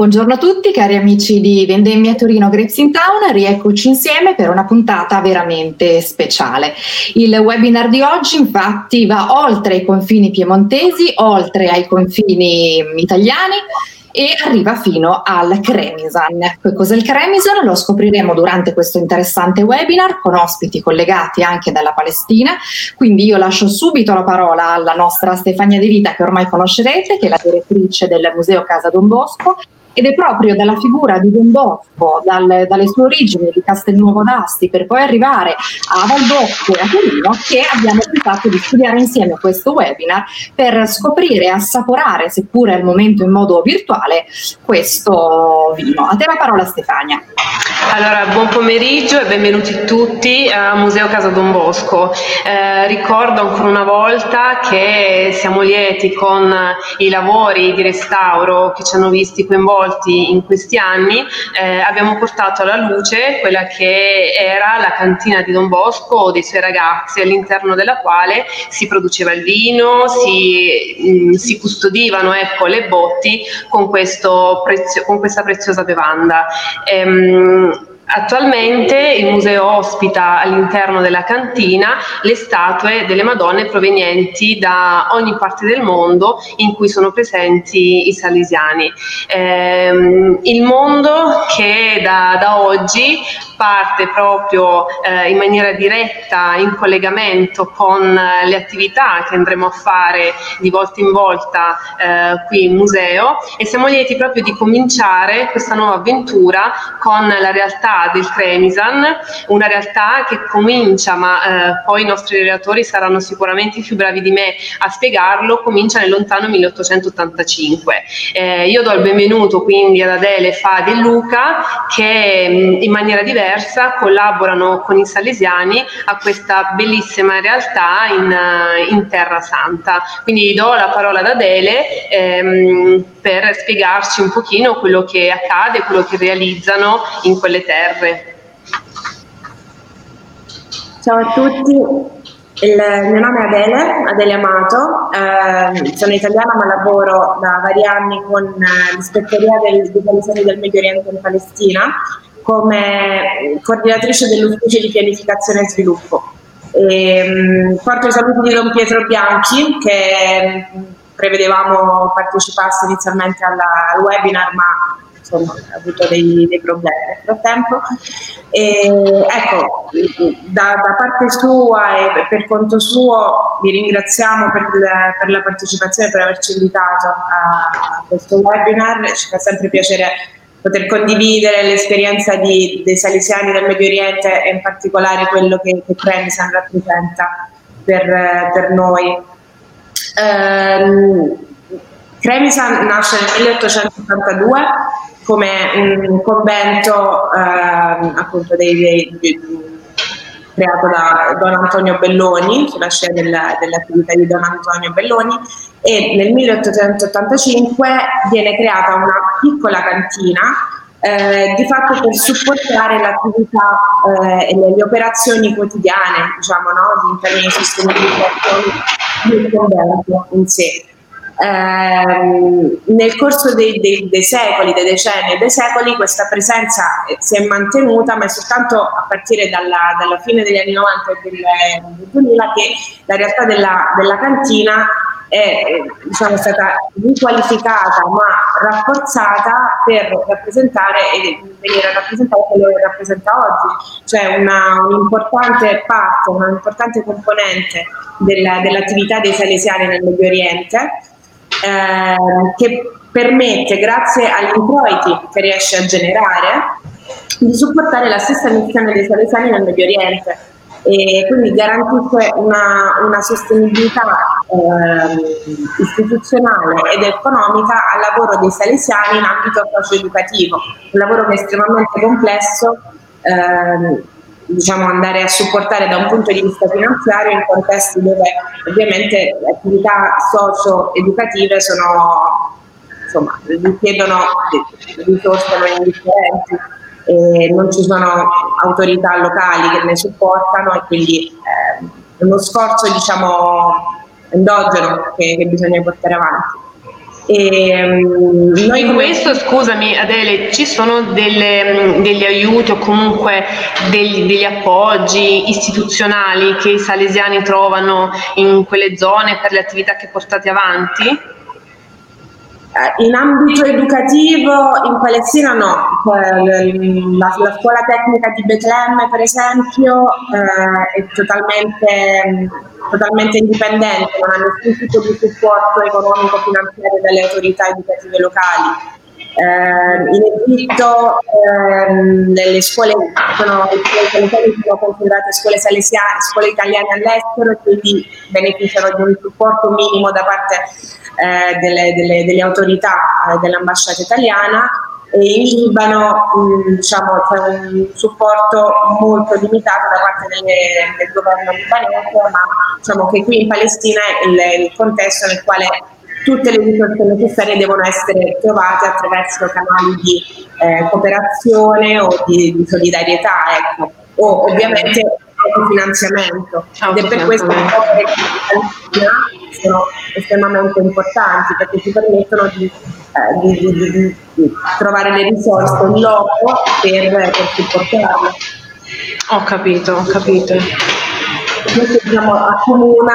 Buongiorno a tutti cari amici di Vendemmia Torino Grapes in Town, rieccoci insieme per una puntata veramente speciale. Il webinar di oggi infatti va oltre i confini piemontesi, oltre ai confini italiani e arriva fino al Cremisan. Cos'è il Cremisan? Lo scopriremo durante questo interessante webinar con ospiti collegati anche dalla Palestina. Quindi io lascio subito la parola alla nostra Stefania De Vita che ormai conoscerete, che è la direttrice del Museo Casa Don Bosco ed è proprio dalla figura di Bosco, dal, dalle sue origini di Castelnuovo d'Asti, per poi arrivare a Valdocco e a Torino, che abbiamo pensato di studiare insieme questo webinar per scoprire e assaporare, seppure al momento in modo virtuale, questo vino. A te la parola Stefania. Allora, buon pomeriggio e benvenuti tutti a Museo Casa Don Bosco. Eh, ricordo ancora una volta che siamo lieti con i lavori di restauro che ci hanno visti coinvolti in questi anni, eh, abbiamo portato alla luce quella che era la cantina di Don Bosco o dei suoi ragazzi, all'interno della quale si produceva il vino, si, mh, mm, si custodivano ecco, le botti con, prezio, con, questa preziosa bevanda. Ehm, Attualmente il museo ospita all'interno della cantina le statue delle Madonne provenienti da ogni parte del mondo in cui sono presenti i salesiani. Eh, il mondo che da, da oggi parte proprio eh, in maniera diretta in collegamento con eh, le attività che andremo a fare di volta in volta eh, qui in museo e siamo lieti proprio di cominciare questa nuova avventura con la realtà del Cremisan, una realtà che comincia, ma eh, poi i nostri relatori saranno sicuramente più bravi di me a spiegarlo, comincia nel lontano 1885. Eh, io do il benvenuto quindi ad Adele, Fadi e Luca che mh, in maniera diversa diversa collaborano con i salesiani a questa bellissima realtà in, eh, in Terra Santa. Quindi do la parola ad Adele ehm, per spiegarci un pochino quello che accade, quello che realizzano in quelle terre. Ciao a tutti, il mio nome è Adele, Adele Amato, eh, sono italiana ma lavoro da vari anni con eh, l'ispettoria del, dei del Medio Oriente in Palestina come coordinatrice dell'ufficio di pianificazione e sviluppo. E, um, porto i saluti di Don Pietro Bianchi che um, prevedevamo partecipasse inizialmente alla, al webinar ma insomma ha avuto dei, dei problemi nel frattempo. E, ecco, da, da, parte sua e per conto suo vi ringraziamo per, per la partecipazione, per averci invitato a, a questo webinar, ci fa sempre piacere poter condividere l'esperienza di, dei salesiani del Medio Oriente e in particolare quello che, che Premisan rappresenta per, per noi. Eh, Cremisan nasce nel 1882 come un convento eh, appunto dei, dei, creato da Don Antonio Belloni, sulla scia della, dell'attività di Don Antonio Belloni, e nel 1885 viene creata una piccola cantina eh, di fatto per supportare l'attività eh, e le, le, operazioni quotidiane, diciamo, no, in termini di sostenibilità del convento in sé. Eh, nel corso dei, dei, dei, secoli, dei decenni e dei secoli questa presenza si è mantenuta, ma è soltanto a partire dalla, dalla fine degli anni 90 e del, del 2000 che la realtà della, della cantina è diciamo, stata riqualificata ma rafforzata per rappresentare e venire a rappresentare quello che rappresenta oggi, cioè una, un'importante parte, un'importante componente della, dell'attività dei salesiani nel Medio Oriente eh, che permette, grazie agli introiti che riesce a generare, di supportare la stessa missione dei salesiani nel Medio Oriente. E quindi garantisce una, una sostenibilità eh, istituzionale ed economica al lavoro dei salesiani in ambito socio-educativo, un lavoro che è estremamente complesso eh, diciamo, andare a supportare da un punto di vista finanziario in contesti dove ovviamente le attività socio-educative sono, insomma, richiedono risorse non indifferenti e non ci sono autorità locali che ne supportano e quindi eh, è uno sforzo diciamo, endogeno che, che bisogna portare avanti. E, um, noi in questo, scusami Adele, ci sono delle, degli aiuti o comunque degli, degli, appoggi istituzionali che i salesiani trovano in quelle zone per le attività che portate avanti? Eh, in ambito educativo in Palestina no, la, la scuola tecnica di Betlemme per esempio eh, è totalmente, totalmente, indipendente, non ha nessun tipo di supporto economico-finanziario dalle autorità educative locali. Eh, in Egitto ehm, le scuole sono, sono considerate scuole scuole italiane all'estero e quindi beneficiano di un supporto minimo da parte eh, delle, delle, delle, autorità eh, dell'ambasciata italiana e in Libano mh, diciamo, c'è un supporto molto limitato da parte delle, del governo libanese, ma diciamo che qui in Palestina è il, il contesto nel quale tutte le risorse necessarie devono essere trovate attraverso canali di eh, cooperazione o di, di solidarietà, ecco. o ovviamente finanziamento ed è per questo che le opere sono estremamente importanti perché ci permettono di, eh, di, di, di trovare le risorse in loco per, per supportarle. Ho capito, ho capito questo diciamo, accomuna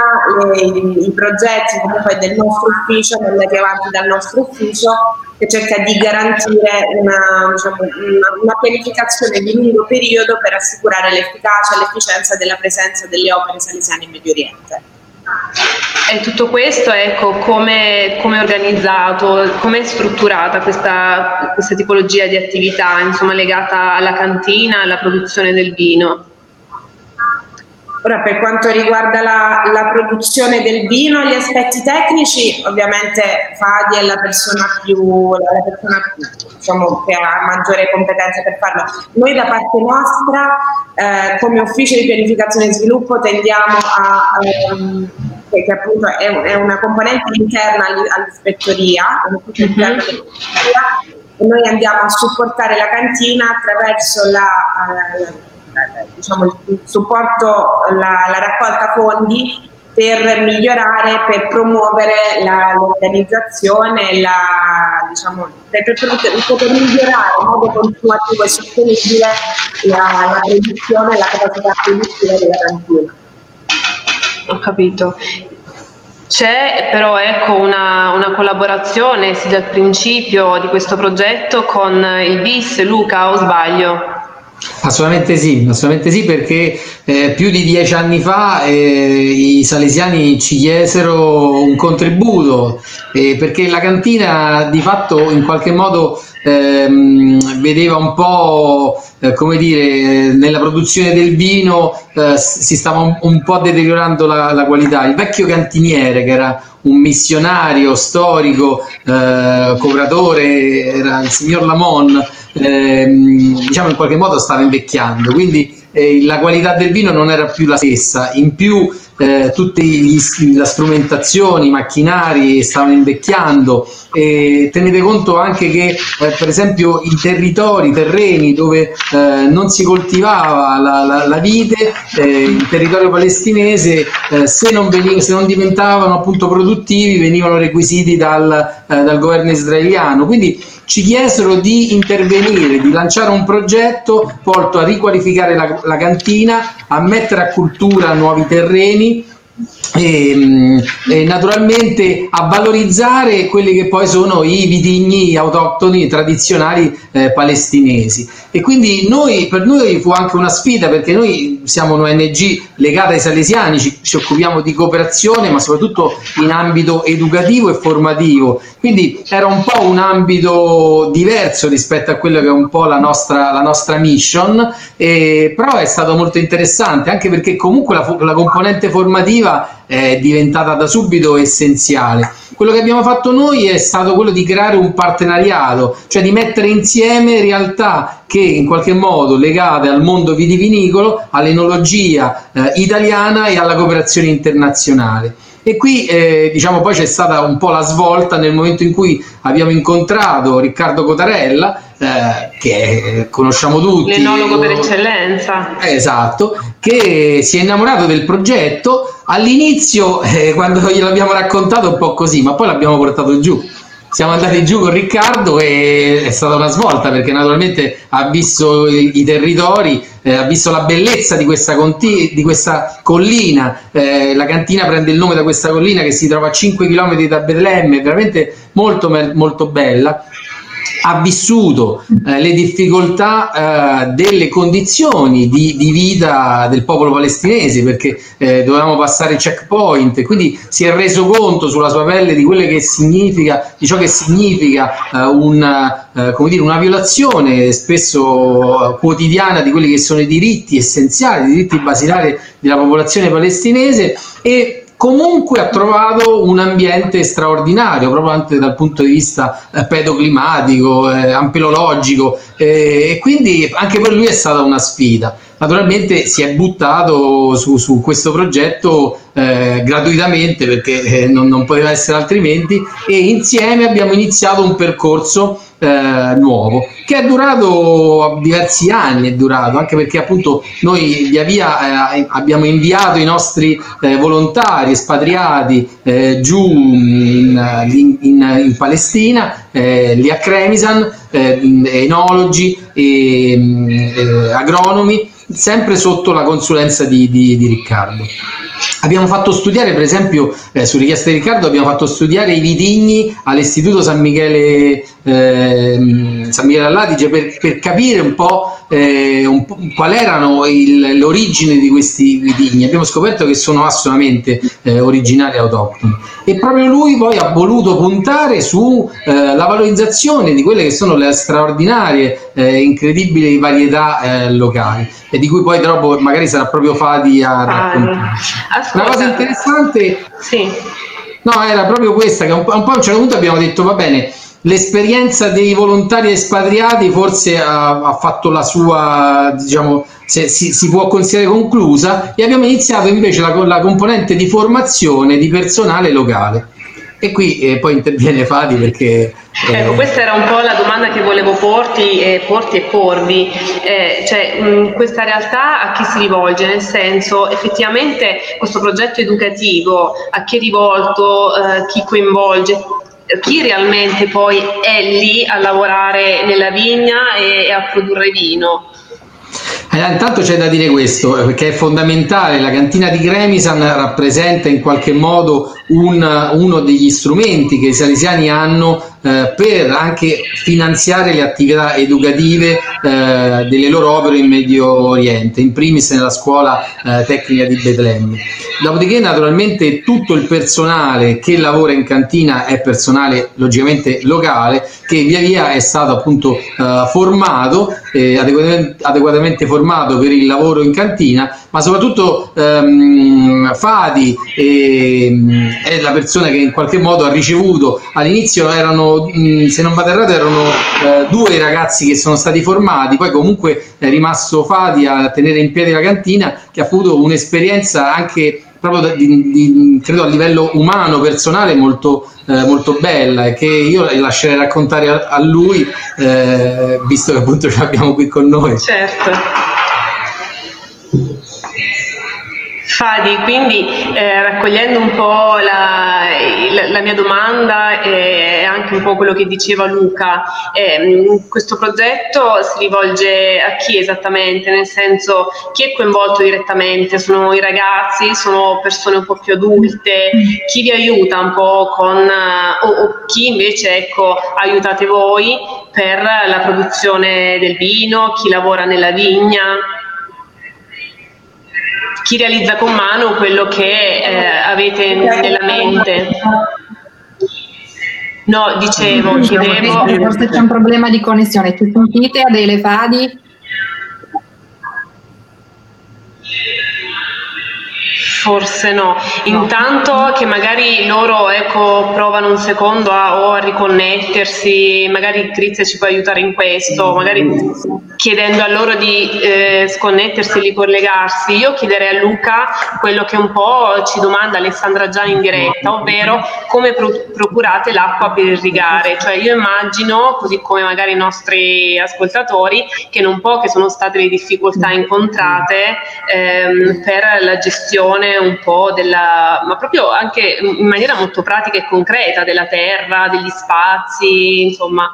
le, i, i, progetti comunque del nostro ufficio, mandati avanti dal nostro ufficio, che cerca di garantire una, diciamo, una, una pianificazione di lungo periodo per assicurare l'efficacia e l'efficienza della presenza delle opere salesiane in Medio Oriente. E tutto questo, ecco, come è organizzato, come è strutturata questa, questa tipologia di attività, insomma, legata alla cantina, alla produzione del vino? Ora, per quanto riguarda la, la, produzione del vino e gli aspetti tecnici, ovviamente Fadi è la persona più, la persona più, diciamo, che ha maggiore competenza per farlo. Noi da parte nostra, eh, come ufficio di pianificazione e sviluppo, tendiamo a... Um, che, che, appunto è, è, una componente interna all'ispettoria, mm-hmm. e noi andiamo a supportare la cantina attraverso la, uh, diciamo, il supporto, la, la raccolta fondi per migliorare, per promuovere la, l'organizzazione, la, diciamo, per, per, per, migliorare in modo continuativo e sostenibile la, la produzione e la capacità produttiva della cantina. Ho capito. C'è però ecco, una, una, collaborazione sin dal principio di questo progetto con il BIS, Luca, o sbaglio? Assolutamente sì, assolutamente sì perché eh, più di dieci anni fa eh, i salesiani ci chiesero un contributo eh, perché la cantina di fatto in qualche modo ehm, vedeva un po' eh, come dire nella produzione del vino eh, si stava un, un po' deteriorando la, la, qualità. Il vecchio cantiniere che era un missionario storico, eh, cobratore, era il signor Lamon ehm, diciamo in qualche modo stava invecchiando, quindi eh, la qualità del vino non era più la stessa, in più eh, tutte le strumentazioni, i macchinari stavano invecchiando e tenete conto anche che eh, per esempio i territori, i terreni dove eh, non si coltivava la, la, la vite, eh, il territorio palestinese eh, se non, veniv- se, non diventavano appunto produttivi venivano requisiti dal, eh, dal governo israeliano. Quindi ci chiesero di intervenire, di lanciare un progetto volto a riqualificare la, la cantina, a mettere a cultura nuovi terreni e, mm, e, naturalmente a valorizzare quelli che poi sono i vitigni autoctoni tradizionali eh, palestinesi. E quindi noi, per noi fu anche una sfida perché noi siamo un'ONG legata ai salesiani, ci, occupiamo di cooperazione ma soprattutto in ambito educativo e formativo quindi era un po' un ambito diverso rispetto a quello che è un po' la nostra, la nostra mission e, però è stato molto interessante anche perché comunque la, la componente formativa è diventata da subito essenziale. Quello che abbiamo fatto noi è stato quello di creare un partenariato, cioè di mettere insieme realtà che in qualche modo legate al mondo vitivinicolo, all'enologia eh, italiana e alla cooperazione internazionale. E qui eh, diciamo poi c'è stata un po' la svolta nel momento in cui abbiamo incontrato Riccardo Cotarella, eh, che conosciamo tutti. L'enologo per eccellenza. esatto, che si è innamorato del progetto. All'inizio, eh, quando gliel'abbiamo raccontato, un po' così, ma poi l'abbiamo portato giù siamo andati giù con Riccardo e è stata una svolta perché naturalmente ha visto i, territori, eh, ha visto la bellezza di questa, conti- di questa collina, eh, la cantina prende il nome da questa collina che si trova a 5 km da Betlemme, veramente molto, molto bella ha vissuto eh, le difficoltà eh, delle condizioni di, di, vita del popolo palestinese perché eh, dovevamo passare checkpoint quindi si è reso conto sulla sua pelle di di ciò che significa eh, una, eh, dire, una violazione spesso quotidiana di quelli che sono i diritti essenziali, i diritti basilari della popolazione palestinese e comunque ha trovato un ambiente straordinario, proprio anche dal punto di vista eh, pedoclimatico, eh, ampelologico, eh, e quindi anche per lui è stata una sfida. Naturalmente si è buttato su, su questo progetto eh, gratuitamente perché eh, non, non, poteva essere altrimenti e insieme abbiamo iniziato un percorso eh, nuovo che è durato diversi anni, è durato anche perché appunto noi via via eh, abbiamo inviato i nostri eh, volontari espatriati eh, giù in, in, in, in Palestina, lì a Cremisan, enologi e agronomi sempre sotto la consulenza di, di, di Riccardo. Abbiamo fatto studiare, per esempio, eh, su richiesta di Riccardo, abbiamo fatto studiare i vitigni all'Istituto San Michele, eh, San Michele all'Adige per, per, capire un po', eh, un po qual erano il, l'origine di questi vitigni. Abbiamo scoperto che sono assolutamente eh, originali autoctoni. E proprio lui poi ha voluto puntare sulla eh, valorizzazione di quelle che sono le straordinarie, eh, incredibili varietà locali e di cui poi dopo magari sarà proprio Fadi a raccontare. Una cosa interessante, sì. no, era proprio questa, che un, un po' a un certo punto abbiamo detto va bene, l'esperienza dei volontari espatriati forse ha, ha fatto la sua, diciamo, se, si, si, può considerare conclusa e abbiamo iniziato invece la, la componente di formazione di personale locale. E qui eh, poi interviene Fadi perché... Eh... Ecco, questa era un po' la domanda che volevo porti, eh, porti e porvi, eh, cioè mh, questa realtà a chi si rivolge, nel senso effettivamente questo progetto educativo a chi è rivolto, eh, chi coinvolge, chi realmente poi è lì a lavorare nella vigna e, e a produrre vino. Eh, intanto c'è da dire questo, perché è fondamentale, la cantina di Gremisan rappresenta in qualche modo un, uno degli strumenti che i salesiani hanno eh, per anche finanziare le attività educative eh, delle loro opere in Medio Oriente, in primis nella scuola eh, tecnica di Betlemme. Dopodiché naturalmente tutto il personale che lavora in cantina è personale logicamente locale che via via è stato appunto eh, formato, adeguatamente, adeguatamente formato per il lavoro in cantina, ma soprattutto ehm, Fadi e, è la persona che in qualche modo ha ricevuto all'inizio erano se non vado errato erano eh, due ragazzi che sono stati formati poi comunque è rimasto Fadi a tenere in piedi la cantina che ha avuto un'esperienza anche proprio di, di, credo a livello umano, personale molto, eh, molto bella e che io lascerei raccontare a, a lui eh, visto che appunto ce l'abbiamo qui con noi. Certo. Fadi, quindi eh, raccogliendo un po' la, la, la, mia domanda e anche un po' quello che diceva Luca, eh, questo progetto si rivolge a chi esattamente? Nel senso, chi è coinvolto direttamente? Sono i ragazzi, sono persone un po' più adulte? Chi vi aiuta un po' con, o, o chi invece ecco, aiutate voi per la produzione del vino, chi lavora nella vigna? Chi realizza con mano quello che eh, avete nella mente. No, dicevo, chiedevo... Forse c'è un problema di connessione. Ci sentite Adele Fadi? Forse no. Intanto che magari loro ecco, provano un secondo a, o a riconnettersi, magari Grizia ci può aiutare in questo, magari chiedendo a loro di eh, sconnettersi e ricollegarsi. Io chiederei a Luca quello che un po' ci domanda Alessandra Gianni in diretta, ovvero come pro- procurate l'acqua per irrigare. Cioè io immagino, così come magari i nostri ascoltatori, che non poche sono state le difficoltà incontrate ehm, per la gestione un po' della, ma proprio anche in maniera molto pratica e concreta della terra, degli spazi, insomma.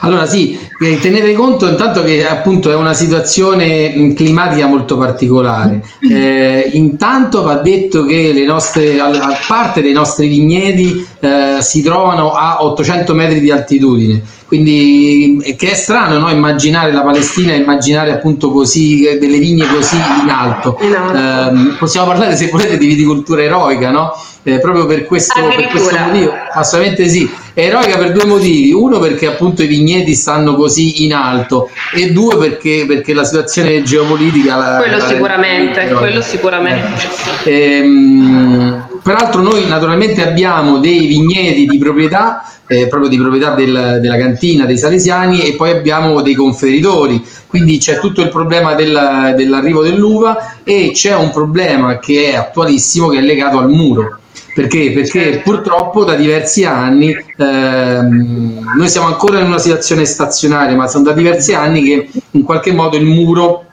Allora sì, eh, tenete conto intanto che appunto è una situazione climatica molto particolare. Eh, intanto va detto che le nostre, a parte dei nostri vigneti eh, si trovano a 800 metri di altitudine, quindi che è strano no? immaginare la Palestina, immaginare appunto così delle vigne così in alto. Eh, possiamo parlare se volete di viticoltura eroica, no? eh, proprio per questo, per questo, motivo. Assolutamente sì. È eroica per due motivi. Uno perché appunto i vigneti stanno così in alto e due perché, perché la situazione geopolitica... La, quello, la sicuramente, quello sicuramente. Eh, ehm, peraltro noi naturalmente abbiamo dei vigneti di proprietà eh, proprio di proprietà del, della cantina dei Salesiani e poi abbiamo dei conferitori, quindi c'è tutto il problema del, dell'arrivo dell'uva e c'è un problema che è attualissimo che è legato al muro. Perché? Perché certo. purtroppo da diversi anni ehm, noi siamo ancora in una situazione stazionaria, ma sono da diversi anni che in qualche modo il muro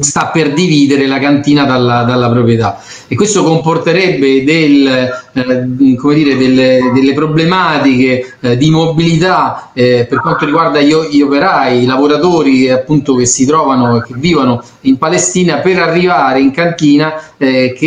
sta per dividere la cantina dalla, dalla proprietà. E questo comporterebbe del, eh, dire, delle, delle problematiche eh, di mobilità eh, per quanto riguarda gli, gli, operai, i lavoratori appunto che si trovano, che vivono in Palestina per arrivare in cantina eh, che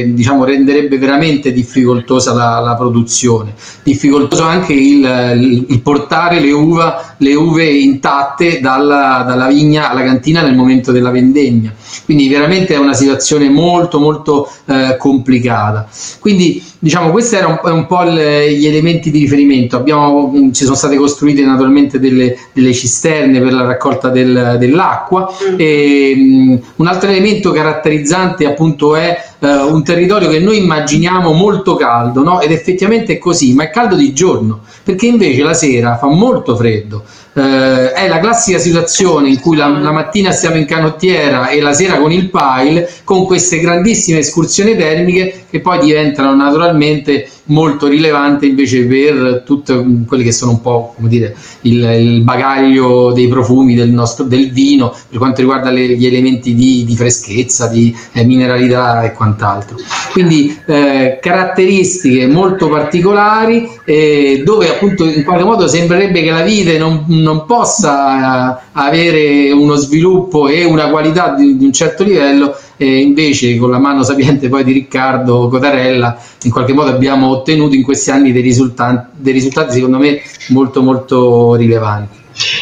eh, diciamo renderebbe veramente difficoltosa la, la produzione, difficoltoso anche il, il, il portare le, uva, le uve intatte dalla, dalla vigna alla cantina nel momento della vendemmia. Quindi veramente è una situazione molto molto eh, complicata. Quindi diciamo questi erano un, un po' le, gli elementi di riferimento. Abbiamo, mm, ci sono state costruite naturalmente delle, delle cisterne per la raccolta del, dell'acqua mm. e um, un altro elemento caratterizzante appunto è uh, un territorio che noi immaginiamo molto caldo no? ed effettivamente è così, ma è caldo di giorno perché invece la sera fa molto freddo eh, è la classica situazione in cui la, la, mattina stiamo in canottiera e la sera con il pile, con queste grandissime escursioni termiche che poi diventano naturalmente molto rilevante invece per tutte quelle che sono un po' come dire il, il bagaglio dei profumi del nostro del vino per quanto riguarda le, gli elementi di, di freschezza, di eh, mineralità e quant'altro. Quindi eh, caratteristiche molto particolari eh, dove appunto in qualche modo sembrerebbe che la vite non, non possa avere uno sviluppo e una qualità di, di un certo livello e invece con la mano sapiente poi di Riccardo Cotarella in qualche modo abbiamo ottenuto in questi anni dei risultati, dei risultati secondo me molto molto rilevanti.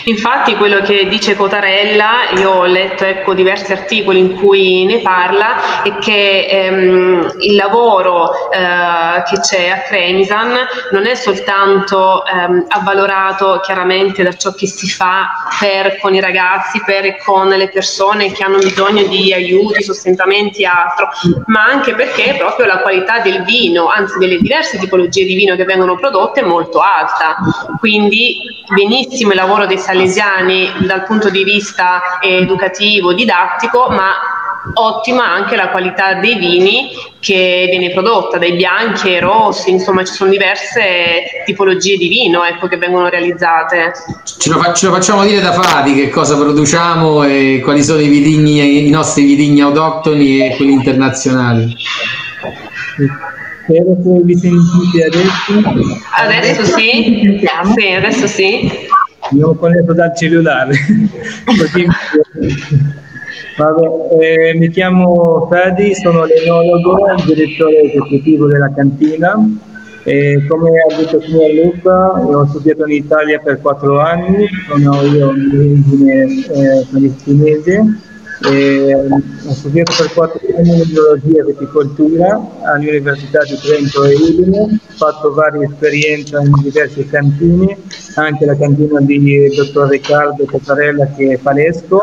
Infatti quello che dice Cotarella, io ho letto ecco, diversi articoli in cui ne parla, è che ehm, il lavoro eh, che c'è a Cremisan non è soltanto ehm, avvalorato chiaramente da ciò che si fa per, con i ragazzi, per con le persone che hanno bisogno di aiuti, sostentamenti e altro, ma anche perché proprio la qualità del vino, anzi delle diverse tipologie di vino che vengono prodotte è molto alta. Quindi benissimo il lavoro dei salesiani dal punto di vista educativo, didattico, ma ottima anche la qualità dei vini che viene prodotta, dai bianchi ai rossi, insomma ci sono diverse tipologie di vino ecco, che vengono realizzate. Ce lo, ce lo, facciamo dire da Fadi che cosa produciamo e quali sono i, vitigni, i nostri vitigni autoctoni e quelli internazionali. Spero che vi sentite adesso. Adesso sì, sì adesso sì. Io ho connesso dal cellulare. Vabbè, eh, mi chiamo Fadi, sono l'enologo, il direttore esecutivo della cantina. E come ha detto il signor Luca, ho studiato in Italia per quattro anni, sono io di origine eh, palestinese e ho studiato per quattro anni biologia e viticoltura all'Università di Trento e Udine, ho fatto varie esperienze in diverse cantine, anche la cantina di dottor Riccardo Cottarella che è Palesco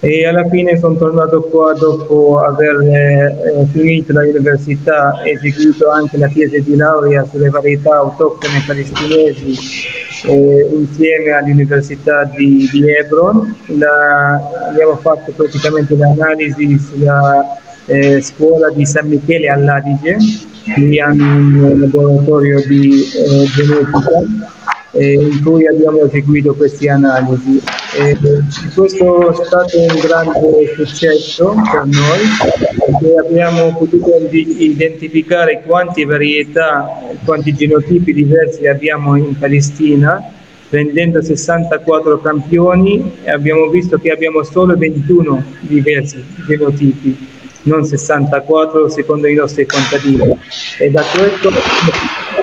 e alla fine sono tornato qua dopo aver eh, finito l'università e eseguito anche la tesi di laurea sulle varietà autoctone palestinesi eh, insieme all'Università di, di Hebron. La, abbiamo fatto praticamente l'analisi sulla eh, scuola di San Michele all'Adige, lì hanno un laboratorio di eh, genetica eh, in cui abbiamo eseguito queste analisi. Eh, questo è stato un grande successo per noi perché abbiamo potuto identificare quante varietà, quanti genotipi diversi abbiamo in Palestina prendendo 64 campioni abbiamo visto che abbiamo solo 21 diversi genotipi, non 64 secondo i nostri contadini. E da questo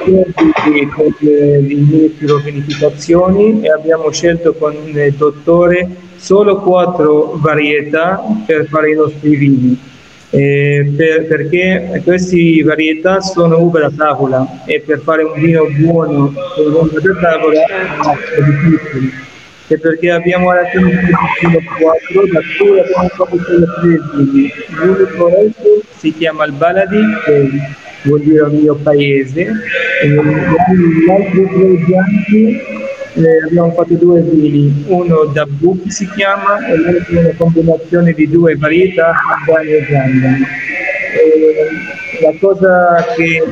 con le pianificazioni e abbiamo scelto con il dottore solo quattro varietà per fare i nostri vini. Eh, per, perché queste varietà sono uve da tavola e per fare un vino buono con uve da tavola è difficile e perché abbiamo alla fine un 4 da cui abbiamo proprio solo tre vini l'unico resto si chiama il Baladi che vuol dire il mio paese. E gli altri due bianchi eh, abbiamo fatto due vini, uno da Buc si chiama e l'altro è una combinazione di due varietà, Habani e Ganda. la cosa che,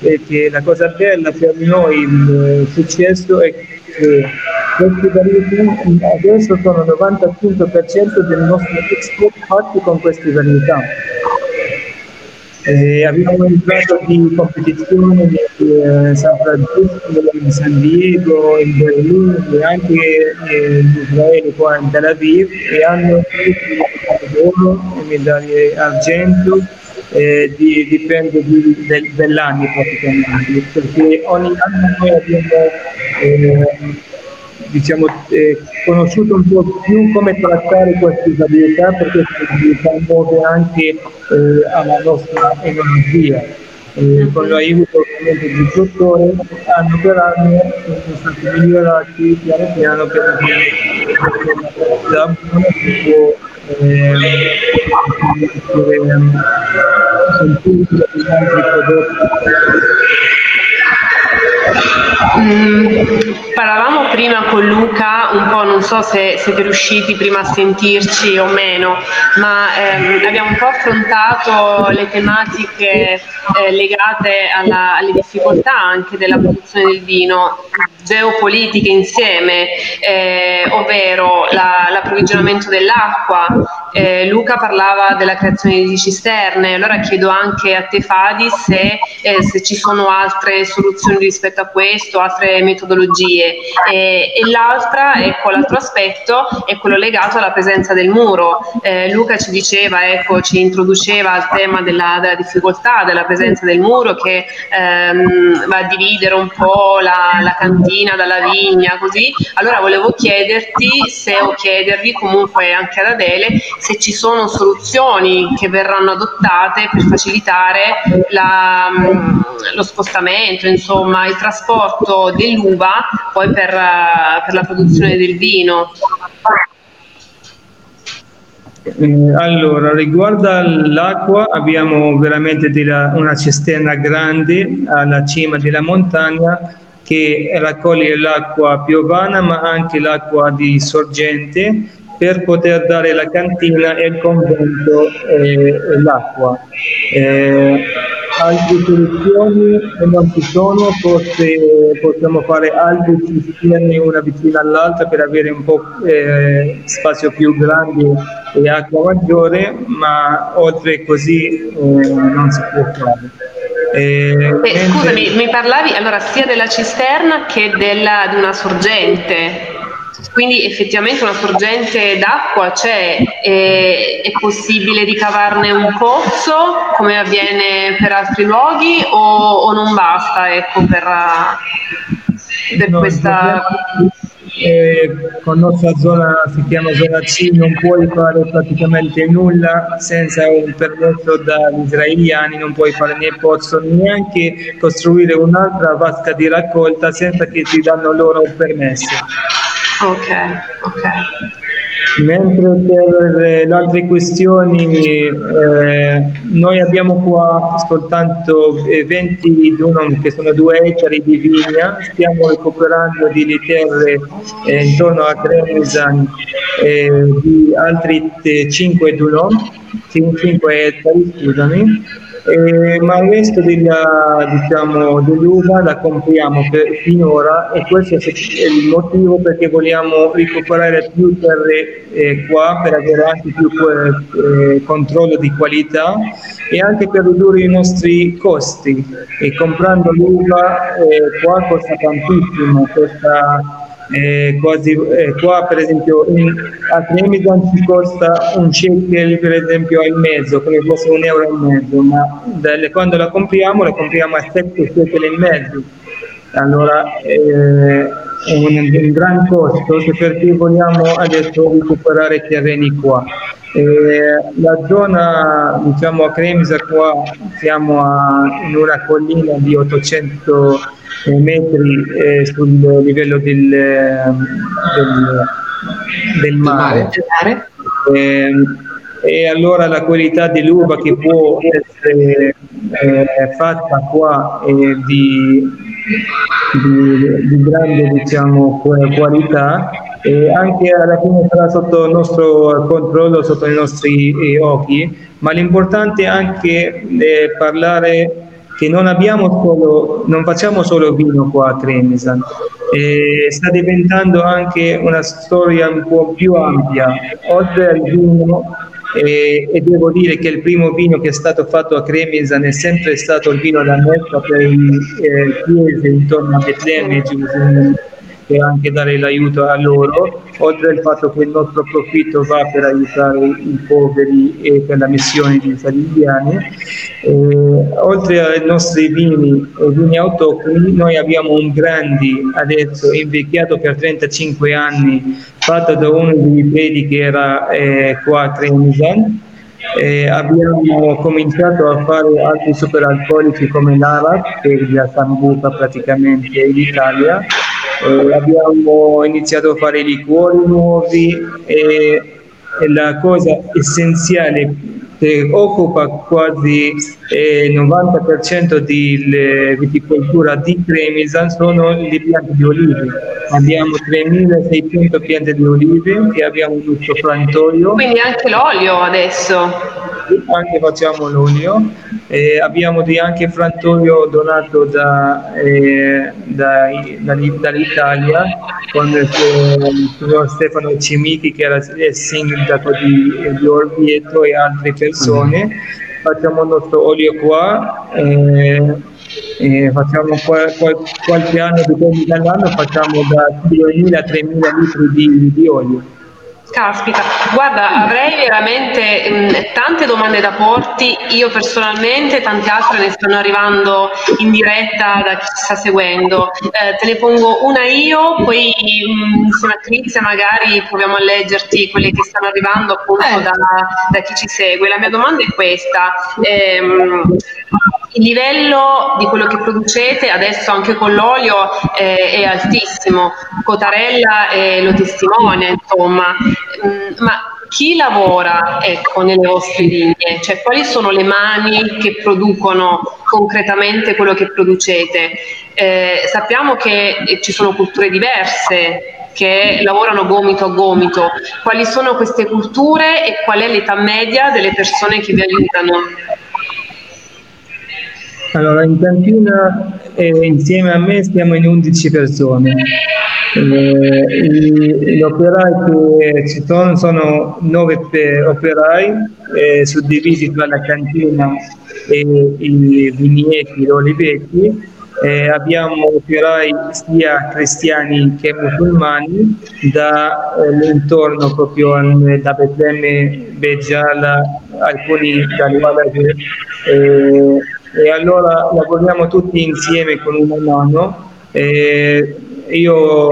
eh, che, la cosa bella per noi il successo è che queste varietà adesso sono il 95% del nostro export fatti con queste varietà eh, abbiamo entrato di competizione in San Francisco, in San Diego, in Berlino e anche eh, in Israele, qua in Tel Aviv, e hanno medaglie d'oro e medaglie argento, eh, di, dipende di, del, dell'anno praticamente, perché ogni anno noi abbiamo eh, diciamo, eh, conosciuto un po' più come trattare queste varietà perché queste varietà muove anche eh, alla nostra enologia. Eh, con l'aiuto ovviamente del dottore, anno per anno sono stati migliorati piano piano per la buona si può eh, sentire altri prodotti. Mm, parlavamo prima con Luca, un po' non so se siete riusciti prima a sentirci o meno, ma ehm, abbiamo un po' affrontato le tematiche eh, legate alla, alle difficoltà anche della produzione del vino, geopolitiche insieme, eh, ovvero la, l'approvvigionamento dell'acqua. Eh, Luca parlava della creazione di cisterne, allora chiedo anche a te Fadi se, eh, se ci sono altre soluzioni rispetto a questo, altre metodologie. E, e l'altra, ecco, l'altro aspetto è quello legato alla presenza del muro. Eh, Luca ci diceva, ecco, ci introduceva al tema della, della difficoltà della presenza del muro che ehm, va a dividere un po' la, la cantina dalla vigna, così. Allora volevo chiederti se o chiedervi comunque anche ad Adele se ci sono soluzioni che verranno adottate per facilitare la, lo spostamento, insomma, il trasporto dell'uva poi per, per la produzione del vino. Eh, allora, riguardo all'acqua, abbiamo veramente della, una cisterna grande alla cima della montagna che raccoglie l'acqua piovana ma anche l'acqua di sorgente per poter dare la cantina e il convento eh, l'acqua. Eh, altre soluzioni non ci sono, forse possiamo fare altre cisterne una vicino all'altra per avere un po' eh, spazio più grande e acqua maggiore, ma oltre così eh, non si può fare. Eh, Beh, scusami, mi parlavi allora sia della cisterna che della, di una sorgente. Quindi effettivamente una sorgente d'acqua c'è, è, è possibile ricavarne un pozzo come avviene per altri luoghi o, o non basta ecco, per, per no, questa... Eh, con nostra zona si chiama zona C non puoi fare praticamente nulla senza un permesso dagli israeliani non puoi fare né pozzo neanche costruire un'altra vasca di raccolta senza che ti danno loro il permesso Ok, ok. Mentre per le altre questioni eh, noi abbiamo qua soltanto 20 dunum che sono due ettari di vigna, stiamo recuperando delle terre eh, intorno a Trevisan eh, di altri 5 dunum, 5 ettari scusami, eh, ma il resto della, diciamo, dell'uva la compriamo per, finora e questo è il motivo perché vogliamo recuperare più terre eh, qua per avere anche più eh, controllo di qualità e anche per ridurre i nostri costi. E comprando l'uva eh, qua costa tantissimo, costa eh, quasi, eh, qua per esempio in, a Tremisan ci costa un shekel per esempio al mezzo, come fosse un euro e mezzo, ma dalle, quando la compriamo la compriamo a 7 shekel e mezzo. Allora eh, è un, un gran costo perché vogliamo adesso recuperare terreni qua. Eh, la zona diciamo a Cremisa qua siamo a, in una collina di 800 metri eh, sul livello del, del, del mare. Eh, e allora la qualità dell'uva che può essere eh, fatta qua è di, di, di grande diciamo, qualità. E anche alla fine sarà sotto il nostro controllo, sotto i nostri eh, occhi, ma l'importante è anche eh, parlare che non, solo, non facciamo solo vino qua a Trevisan, eh, sta diventando anche una storia un po' più ampia. Oltre al vino, eh, e devo dire che il primo vino che è stato fatto a Cremisan è sempre stato il vino da Mecca per le eh, chiese intorno a Betlemme e e anche dare l'aiuto a loro, oltre al fatto che il nostro profitto va per aiutare i poveri e per la missione di italiani. Eh, oltre ai nostri vini e vini autoctoni, noi abbiamo un brandy adesso invecchiato per 35 anni, fatto da uno dei preti che era eh, qua a Tremisan. Eh, abbiamo cominciato a fare altri superalcolici come l'Arak, che è la Sambuca praticamente in Italia, eh, abbiamo iniziato a fare liquori nuovi e, la cosa essenziale che occupa quasi eh, il 90% di viticoltura di Cremisan sono le piante di olive. Abbiamo 3.600 piante di olive e abbiamo un soffrantoio. Quindi anche l'olio adesso? Anche facciamo l'olio. Eh, abbiamo anche frantoio donato da, eh, da, da, dall'Italia con il signor Stefano Cimichi che era il sindaco di, di Orvieto e altre persone. Facciamo il nostro olio qua. Eh, e facciamo qual, qual, qualche anno, dipende dall'anno, facciamo da 2.000 a 3.000 litri di, di olio. Caspita, guarda, avrei veramente mh, mm, tante domande da porti, io personalmente, tante altre ne stanno arrivando in diretta da chi ci sta seguendo. Eh, te ne pongo una io, poi mh, mm, insieme a Crizia magari proviamo a leggerti quelle che stanno arrivando appunto eh. da, da, chi ci segue. La mia domanda è questa. Ehm, il livello di quello che producete adesso anche con l'olio eh, è altissimo, Cotarella eh, lo testimonia, insomma, mm, ma chi lavora ecco, nelle vostre linee? Cioè, quali sono le mani che producono concretamente quello che producete? Eh, sappiamo che ci sono culture diverse che lavorano gomito a gomito. Quali sono queste culture e qual è l'età media delle persone che vi aiutano? Allora, in cantina eh, insieme a me stiamo in 11 persone. Eh, gli operai che ci sono sono 9 operai eh, suddivisi tra la cantina e i vigneti, gli oliveti. Eh, abbiamo operai sia cristiani che musulmani dall'intorno eh, proprio da Betlemme, Beggiala, alcuni dall'Ualaghe eh, e allora lavoriamo tutti insieme con una mano. E io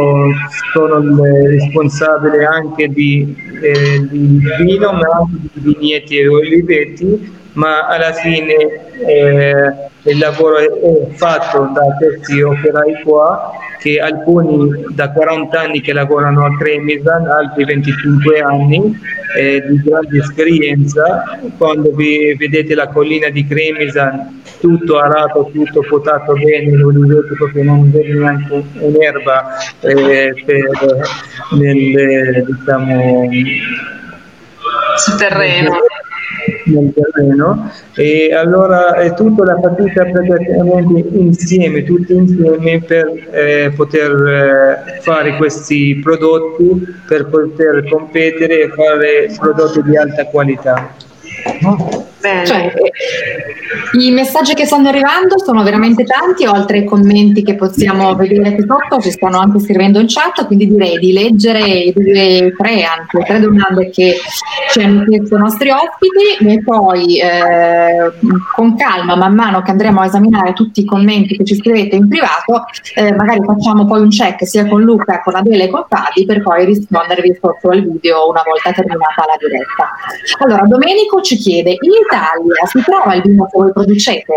sono il responsabile anche di, eh, di vino, ma anche di vigneti e oliveti, ma alla fine eh, il lavoro è fatto da questi operai qua che alcuni da 40 anni che lavorano a Cremisan, altri 25 anni eh, di grande esperienza. Quando vi vedete la collina di Cremisan, tutto arato, tutto potato bene, vedete proprio non vede neanche un'erba eh, per, nel, diciamo, sul terreno. Nel terreno e allora è tutta la fatica praticamente insieme, tutti insieme per eh, poter eh, fare questi prodotti, per poter competere e fare prodotti di alta qualità. Cioè, I messaggi che stanno arrivando sono veramente tanti, oltre ai commenti che possiamo vedere qui sotto, ci stanno anche scrivendo in chat, quindi direi di leggere due, tre, anzi, tre domande che ci hanno chiesto i nostri ospiti e poi eh, con calma, man mano che andremo a esaminare tutti i commenti che ci scrivete in privato, eh, magari facciamo poi un check sia con Luca, con Adele e con Fadi per poi rispondervi sotto al video una volta terminata la diretta. Allora, Domenico ci chiede, in Italia si trova il vino che voi producete?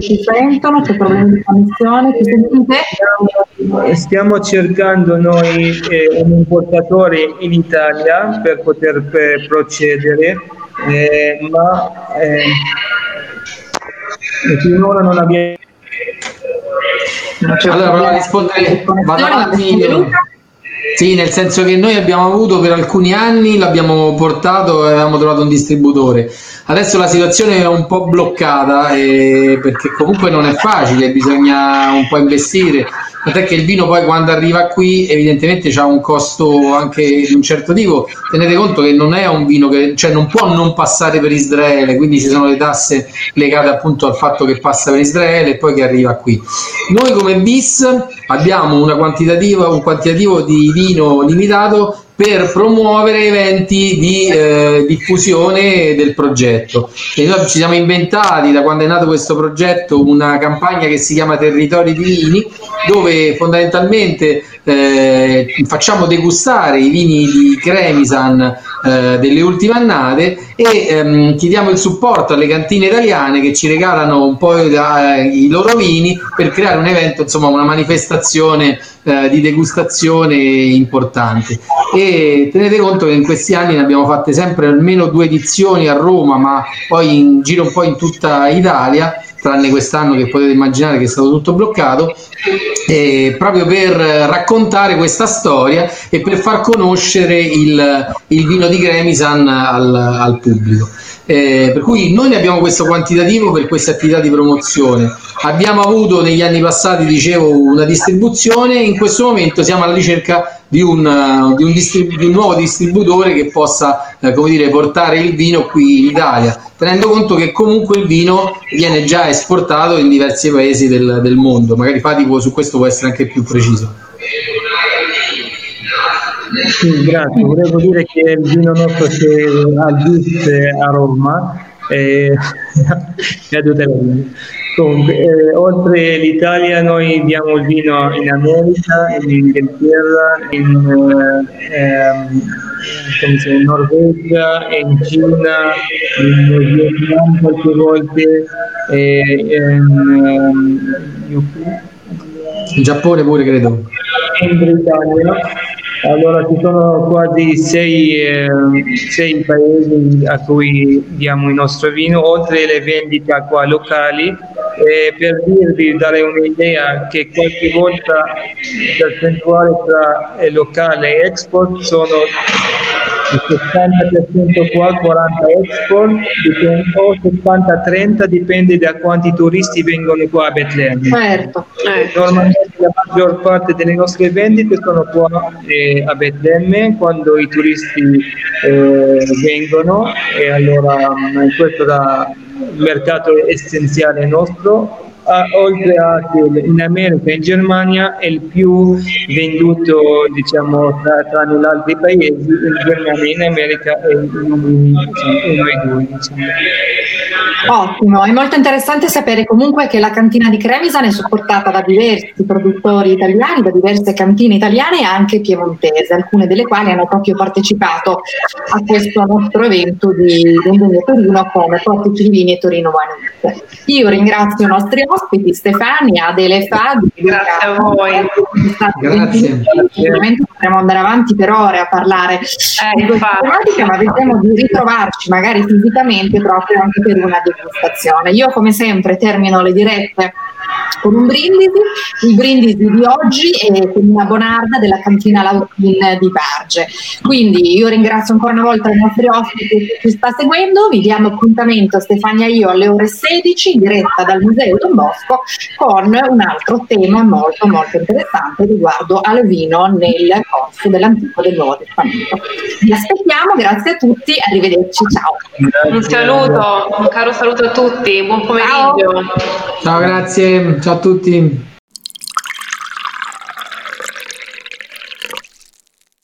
ci sentono, c'è problemi di connessione, ci sentite? Stiamo cercando noi eh, un importatore in Italia per poter per procedere, eh, ma eh, finora non abbiamo... Allora, provo a rispondere, vado avanti. Sì, nel senso che noi abbiamo avuto per alcuni anni, l'abbiamo portato e avevamo trovato un distributore. Adesso la situazione è un po' bloccata eh, perché comunque non è facile, bisogna un po' investire. Tant'è che il vino poi quando arriva qui evidentemente ha un costo anche di un certo tipo. Tenete conto che non è un vino che cioè non può non passare per Israele, quindi ci sono le tasse legate appunto al fatto che passa per Israele e poi che arriva qui. Noi come BIS abbiamo un quantitativo di vino limitato per promuovere eventi di eh, diffusione del progetto. E noi ci siamo inventati da quando è nato questo progetto una campagna che si chiama Territori di Vini, dove fondamentalmente eh, facciamo degustare i vini di Cremisan eh, delle ultime annate e ehm, chiediamo il supporto alle cantine italiane che ci regalano un po' eh, i loro vini per creare un evento, insomma una manifestazione eh, di degustazione importante. E tenete conto che in questi anni ne abbiamo fatte sempre almeno due edizioni a Roma, ma poi in giro un po' in tutta Italia tranne quest'anno che potete immaginare che è stato tutto bloccato, eh, proprio per raccontare questa storia e per far conoscere il, il vino di Gremisan al, al pubblico. Eh, per cui noi ne abbiamo questo quantitativo per queste attività di promozione. Abbiamo avuto negli anni passati, dicevo, una distribuzione in questo momento siamo alla ricerca di un, di un, distrib- di un nuovo distributore che possa eh, dire, portare il vino qui in Italia, tenendo conto che comunque il vino viene già esportato in diversi paesi del, del mondo. Magari Fati su questo può essere anche più preciso. Sì, grazie. Volevo dire che il vino nostro al GIS a Roma e Comunque, eh, oltre l'Italia noi diamo il vino in America, in Inghilterra, in, eh, in Norvegia, in Cina, in Vietnam qualche volte, eh, in, in Giappone pure credo. In Britannia allora ci sono quasi sei, eh, sei, paesi a cui diamo il nostro vino, oltre alle vendite qua locali, e per dirvi, dare un'idea che qualche volta il percentuale tra locale e export sono il 60% qua, 40 export, o 70-30 dipende da quanti turisti vengono qua a Betlemme. Certo. Eh. Normalmente la maggior parte delle nostre vendite sono qua eh, a Betlemme quando i turisti eh, vengono e allora questo è il mercato essenziale nostro oltre a che in America e in Germania è il più venduto diciamo tra, tra gli altri paesi in Germania in America è uno dei due diciamo. Ottimo, è molto interessante sapere comunque che la cantina di Crevisan è supportata da diversi produttori italiani, da diverse cantine italiane e anche piemontese, alcune delle quali hanno proprio partecipato a questo nostro evento di Vendemia Torino come Portici di Vini e Torino Wine Io ringrazio i nostri ospiti, Stefania, Adele Fadi. Grazie a voi. Grazie. Ovviamente potremo andare avanti per ore a parlare eh, di questa tematica, ma vedremo di ritrovarci magari fisicamente proprio anche per una degustazione. Io come sempre termino le dirette con un brindisi, il brindisi di oggi è con una bonarda della cantina Lautin di Barge. Quindi io ringrazio ancora una volta i nostri ospiti che ci sta seguendo, vi diamo appuntamento Stefania e io alle ore 16 in diretta dal Museo Don Bosco con un altro tema molto molto interessante riguardo al vino nel corso dell'Antico e del Nuovo Testamento. Vi aspettiamo, grazie a tutti, arrivederci, ciao. Grazie. Un saluto, un caro saluto a tutti, buon pomeriggio. Ciao, ciao grazie, ciao a tutti.